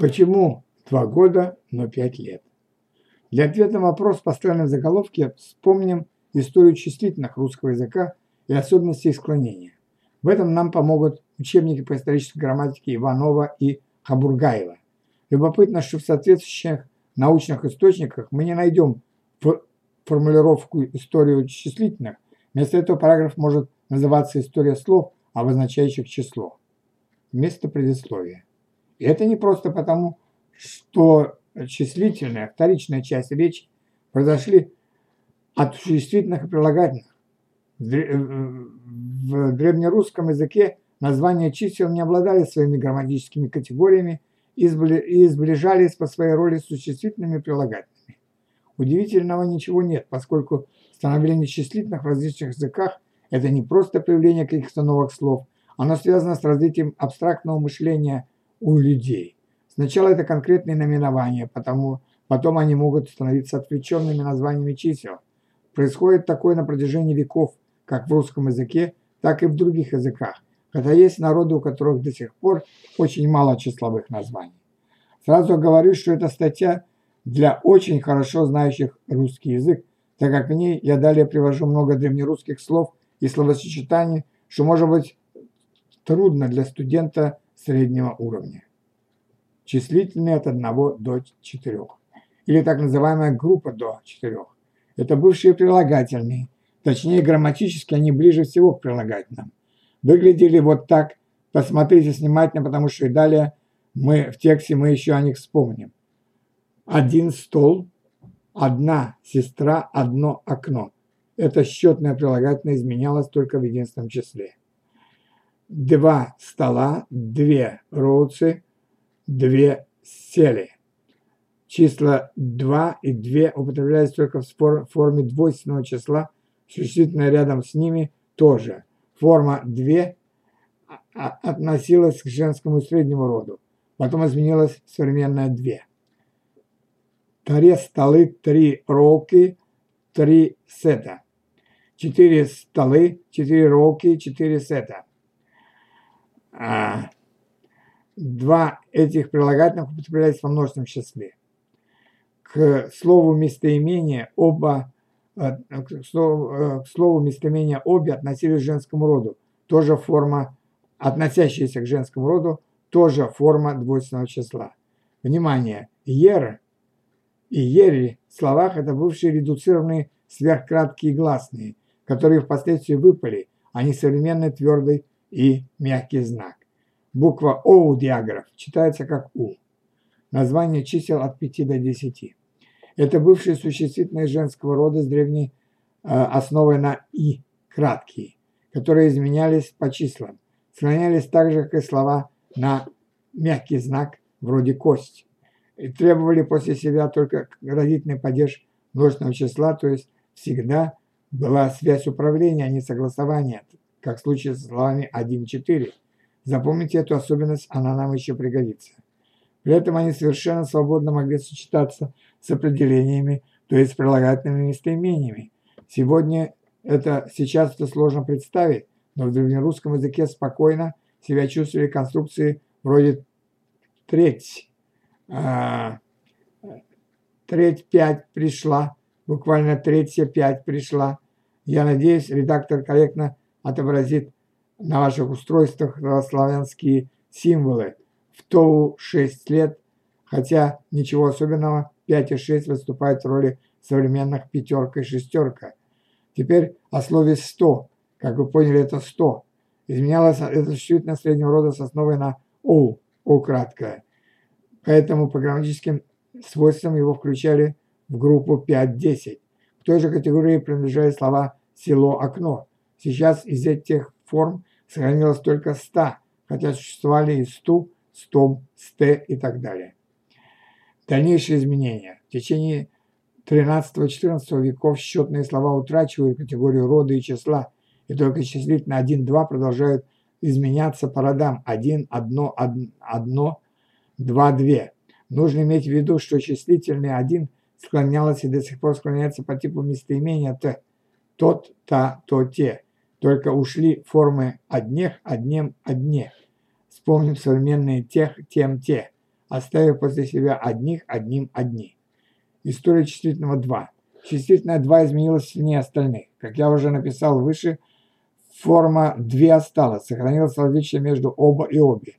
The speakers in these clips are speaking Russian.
Почему два года, но пять лет? Для ответа на вопрос, построенный в заголовке, вспомним историю числительных русского языка и особенности их склонения. В этом нам помогут учебники по исторической грамматике Иванова и Хабургаева. Любопытно, что в соответствующих научных источниках мы не найдем формулировку «историю числительных». Вместо этого параграф может называться «История слов, обозначающих число» вместо предисловия. И это не просто потому, что числительная, вторичная часть речи произошли от существительных и прилагательных. В древнерусском языке названия чисел не обладали своими грамматическими категориями и сближались по своей роли с существительными и прилагательными. Удивительного ничего нет, поскольку становление числительных в различных языках – это не просто появление каких-то новых слов, оно связано с развитием абстрактного мышления у людей. Сначала это конкретные наименования, потому, потом они могут становиться отвлеченными названиями чисел. Происходит такое на протяжении веков, как в русском языке, так и в других языках, хотя есть народы, у которых до сих пор очень мало числовых названий. Сразу говорю, что эта статья для очень хорошо знающих русский язык, так как в ней я далее привожу много древнерусских слов и словосочетаний, что может быть трудно для студента среднего уровня числительные от 1 до 4, или так называемая группа до 4. Это бывшие прилагательные, точнее грамматически они ближе всего к прилагательным. Выглядели вот так, посмотрите внимательно, потому что и далее мы в тексте мы еще о них вспомним. Один стол, одна сестра, одно окно. Это счетное прилагательное изменялось только в единственном числе. Два стола, две роуцы, две сели. Числа 2 и 2 употреблялись только в форме двойственного числа, существительное рядом с ними тоже. Форма 2 относилась к женскому среднему роду, потом изменилась современная 2. Таре столы, три роки, три сета. Четыре столы, четыре роки, четыре сета. Два этих прилагательных употреблялись во множественном числе. К слову местоимения оба э, к слову, э, к слову местоимения обе относились к женскому роду. Тоже форма, относящаяся к женскому роду, тоже форма двойственного числа. Внимание! Ер и ери в словах это бывшие редуцированные сверхкраткие гласные, которые впоследствии выпали, а не современный твердый и мягкий знак. Буква О у диаграф читается как У. Название чисел от 5 до 10. Это бывшие существительные женского рода с древней э, основой на И, краткие, которые изменялись по числам. Склонялись так же, как и слова на мягкий знак вроде кость. И требовали после себя только родительный падеж множественного числа, то есть всегда была связь управления, а не согласования, как в случае с словами 1-4. Запомните эту особенность, она нам еще пригодится. При этом они совершенно свободно могли сочетаться с определениями, то есть с прилагательными местоимениями. Сегодня это, сейчас это сложно представить, но в древнерусском языке спокойно себя чувствовали конструкции вроде треть, а, треть пять пришла, буквально третья пять пришла. Я надеюсь, редактор корректно отобразит на ваших устройствах славянские символы. В ТОУ 6 лет, хотя ничего особенного, 5 и 6 выступают в роли современных пятерка и шестерка. Теперь о слове «сто». Как вы поняли, это «сто». Изменялось это существительное среднего рода с основой на «о», «о» краткое. Поэтому по грамматическим свойствам его включали в группу 5-10. К той же категории принадлежали слова «село», «окно». Сейчас из этих форм сохранилось только ста, хотя существовали и сту, стом, сте и так далее. Дальнейшие изменения. В течение 13-14 веков счетные слова утрачивают категорию рода и числа, и только числительно 1-2 продолжают изменяться по родам 1, 1, 1, 2, 2. Нужно иметь в виду, что числительный 1 склонялось и до сих пор склоняется по типу местоимения «т». Тот, та, то, те. Только ушли формы одних, одним, одне. Вспомним современные тех, тем, те. оставив после себя одних, одним, одни. История числительного 2. Числительное 2 изменилось сильнее остальных. Как я уже написал выше, форма 2 осталась, сохранилось различие между оба и обе.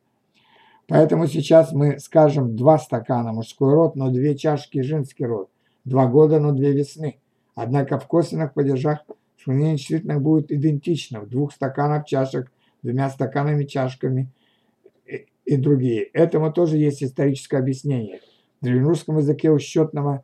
Поэтому сейчас мы скажем два стакана мужской род, но две чашки женский род, два года, но две весны. Однако в косвенных падежах склонение числительных будет идентично в двух стаканах чашек, двумя стаканами чашками и, и другие. Этому тоже есть историческое объяснение. В древнерусском языке у счетного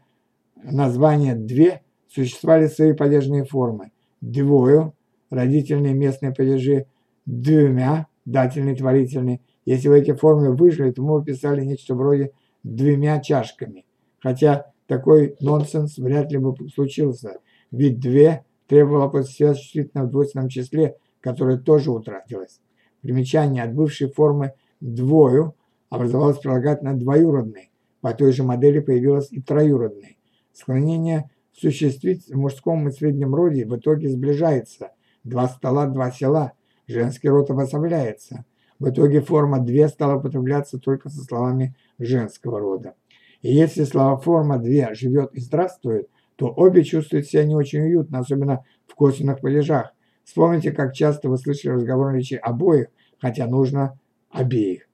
названия «две» существовали свои падежные формы. Двою, родительные местные падежи, двумя, дательный, творительный. Если вы эти формы выжили, то мы писали нечто вроде «двумя чашками». Хотя такой нонсенс вряд ли бы случился, ведь «две» требовало после в двойственном числе, которое тоже утратилось. Примечание от бывшей формы «двою» образовалось прилагательное «двоюродный». По той же модели появилось и троюродный. Склонение существить в мужском и среднем роде в итоге сближается. Два стола, два села. Женский род обособляется. В итоге форма «две» стала употребляться только со словами женского рода. И если слова форма «две» живет и здравствует, то обе чувствуют себя не очень уютно, особенно в косвенных падежах. Вспомните, как часто вы слышали разговор речи обоих, хотя нужно обеих.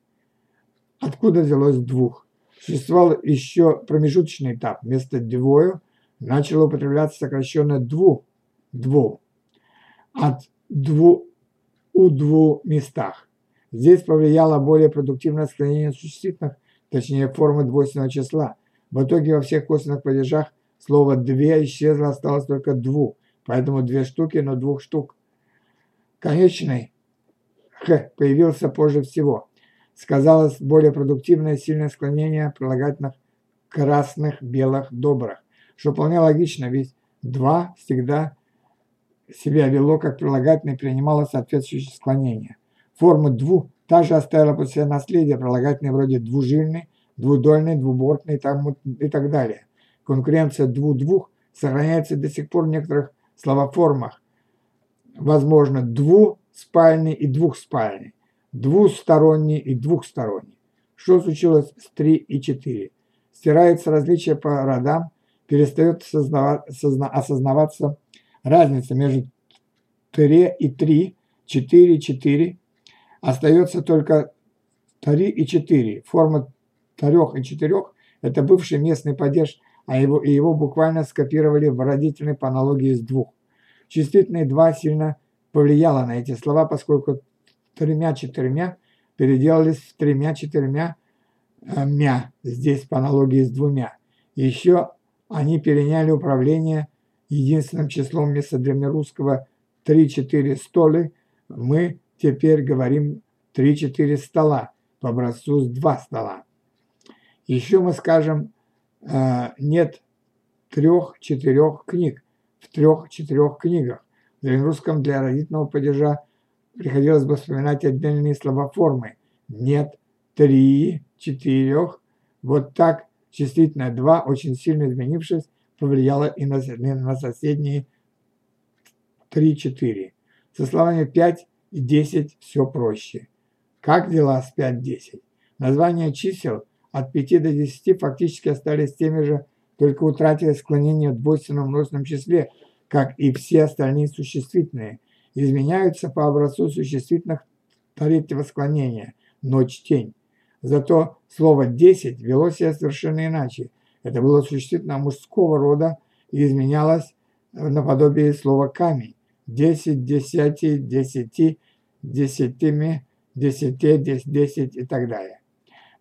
Откуда взялось двух? Существовал еще промежуточный этап. Вместо двою начало употребляться сокращенное дву, дву, от дву у двух местах. Здесь повлияло более продуктивное склонение существительных, точнее формы двойственного числа. В итоге во всех косвенных падежах слово «две» исчезло, осталось только «дву», поэтому две штуки, но двух штук. Конечный «х» появился позже всего. Сказалось более продуктивное сильное склонение прилагательных красных, белых, добрых, что вполне логично, ведь «два» всегда себя вело как прилагательное и принимало соответствующее склонение. Форма «дву» также оставила после себя наследие прилагательные вроде «двужильный», «двудольный», «двубортный» и так далее. Конкуренция «дву-двух» сохраняется до сих пор в некоторых словоформах. Возможно, двуспальный и двухспальный, двусторонний и двухсторонний. Что случилось с 3 и 4? Стирается различие по родам, перестает осознаваться разница между 3 и 3, 4 и 4, Остается только 3 и 4. Форма 3 и 4 – это бывший местный падеж, а его, и его буквально скопировали в родительной по аналогии с двух. Числительные 2 сильно повлияло на эти слова, поскольку тремя-четырьмя переделались в тремя-четырьмя э, мя, здесь по аналогии с двумя. Еще они переняли управление единственным числом вместо древнерусского 3-4 столы, мы теперь говорим 3-4 стола по образцу с 2 стола. Еще мы скажем, нет трех-четырех книг в трех-четырех книгах. В древнерусском для родительного падежа приходилось бы вспоминать отдельные слова формы. Нет три, четырех. Вот так числительное 2, очень сильно изменившись, повлияло и на, на соседние 3-4. Со словами 5 и 10 все проще. Как дела с 5-10? Названия чисел от 5 до 10 фактически остались теми же, только утратили склонение в двойственном множественном числе, как и все остальные существительные. Изменяются по образцу существительных третьего склонения – ночь, тень. Зато слово «десять» вело себя совершенно иначе. Это было существительно мужского рода и изменялось наподобие слова «камень» десять, десяти, десяти, десятими, десяти, десять и так далее.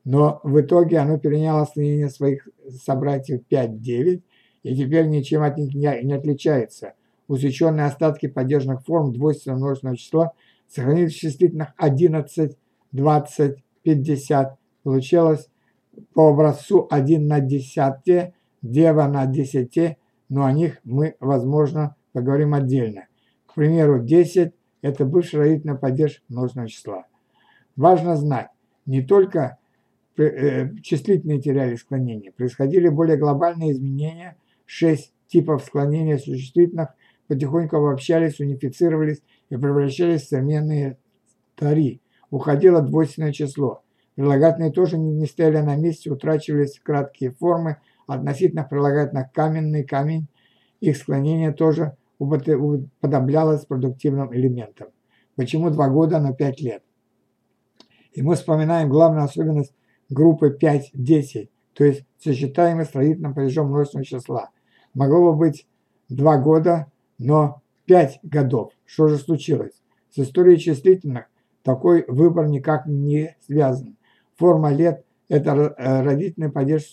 Но в итоге оно переняло склонение своих собратьев 5-9 и теперь ничем от них не отличается. Усеченные остатки поддержанных форм двойственного множественного числа сохранились в числительных 11, 20, 50. Получилось по образцу 1 на 10, дева на 10, но о них мы, возможно, поговорим отдельно. К примеру, 10 – это бывший родительный падеж множественного числа. Важно знать, не только числительные теряли склонение, происходили более глобальные изменения, 6 типов склонения существительных потихоньку обобщались, унифицировались и превращались в современные тари. Уходило двойственное число. Прилагательные тоже не стояли на месте, утрачивались краткие формы, относительно прилагательных каменный камень, их склонение тоже уподоблялось продуктивным элементам. Почему два года, но пять лет? И мы вспоминаем главную особенность группы 5-10, то есть сочетаемый строительным падежом множественного числа. Могло бы быть два года, но пять годов. Что же случилось? С историей числительных такой выбор никак не связан. Форма лет – это э, родительный падеж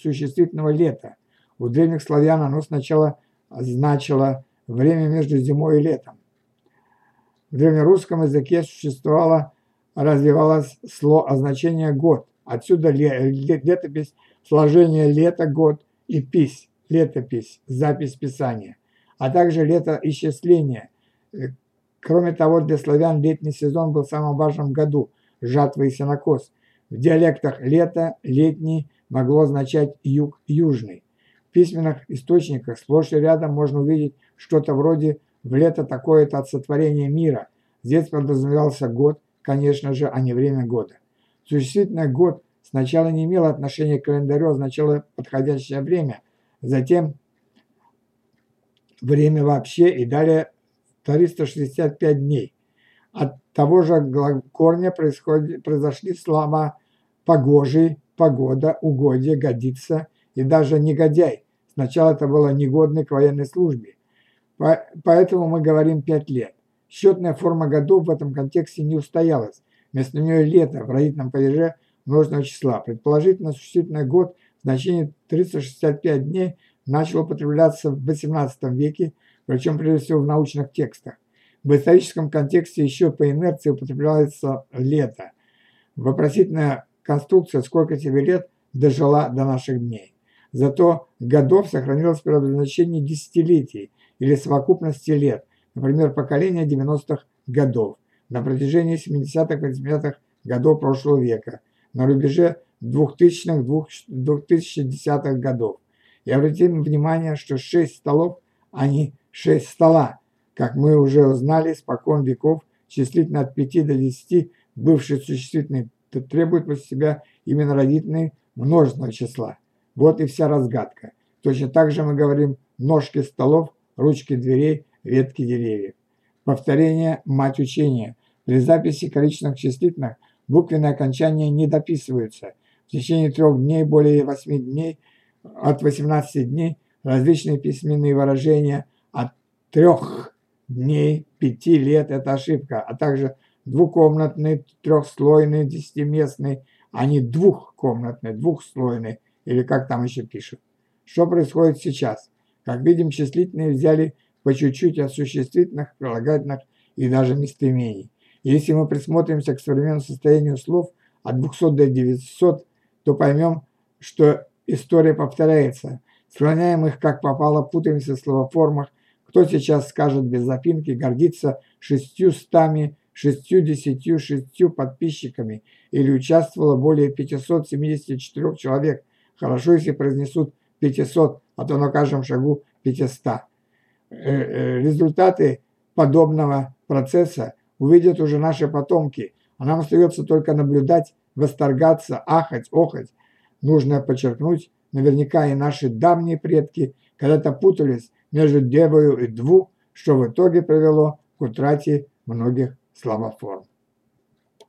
существительного лета. У древних славян оно сначала значило время между зимой и летом. В древнерусском языке существовало, развивалось слово, значение «год». Отсюда летопись, сложение «лето», «год» и «пись», летопись, запись писания, а также летоисчисление. Э, кроме того, для славян летний сезон был самым важным году – жатва и сенокос – в диалектах «лето», «летний» могло означать «юг», «южный». В письменных источниках сплошь и рядом можно увидеть что-то вроде «в лето такое-то от сотворения мира». Здесь подразумевался год, конечно же, а не время года. Существительное «год» сначала не имело отношения к календарю, означало подходящее время, затем время вообще и далее 365 дней. От того же корня происходит, произошли слова погожий, погода, угодье, годится и даже негодяй. Сначала это было негодный к военной службе. Поэтому мы говорим пять лет. Счетная форма годов в этом контексте не устоялась. Вместо нее лето в родительном падеже множественного числа. Предположительно, существительный год в значении 365 дней начал употребляться в XVIII веке, причем прежде всего в научных текстах. В историческом контексте еще по инерции употребляется лето. Вопросительное конструкция «Сколько тебе лет?» дожила до наших дней. Зато годов сохранилось предназначение десятилетий или совокупности лет, например, поколение 90-х годов, на протяжении 70-х и 80-х годов прошлого века, на рубеже 2000-х, 2010-х годов. И обратим внимание, что 6 столов, а не 6 стола, как мы уже узнали, спокон веков, числительно от 5 до 10, бывший существительный требует после себя именно родительные множественного числа. Вот и вся разгадка. Точно так же мы говорим ножки столов, ручки дверей, ветки деревьев. Повторение – мать учения. При записи количественных числительных буквенные окончания не дописываются. В течение трех дней, более восьми дней, от 18 дней различные письменные выражения от трех дней, пяти лет – это ошибка, а также двухкомнатный, трехслойный, десятиместный, а не двухкомнатный, двухслойный, или как там еще пишут. Что происходит сейчас? Как видим, числительные взяли по чуть-чуть от существительных, прилагательных и даже местоимений. Если мы присмотримся к современному состоянию слов от 200 до 900, то поймем, что история повторяется. Склоняем их как попало, путаемся в словоформах. Кто сейчас скажет без запинки, гордится шестью стами шестью-десятью шестью подписчиками или участвовало более 574 человек. Хорошо, если произнесут 500, а то на каждом шагу 500. Э, э, результаты подобного процесса увидят уже наши потомки, а нам остается только наблюдать, восторгаться, ахать, охать. Нужно подчеркнуть, наверняка и наши давние предки когда-то путались между девою и дву, что в итоге привело к утрате многих слабоформ.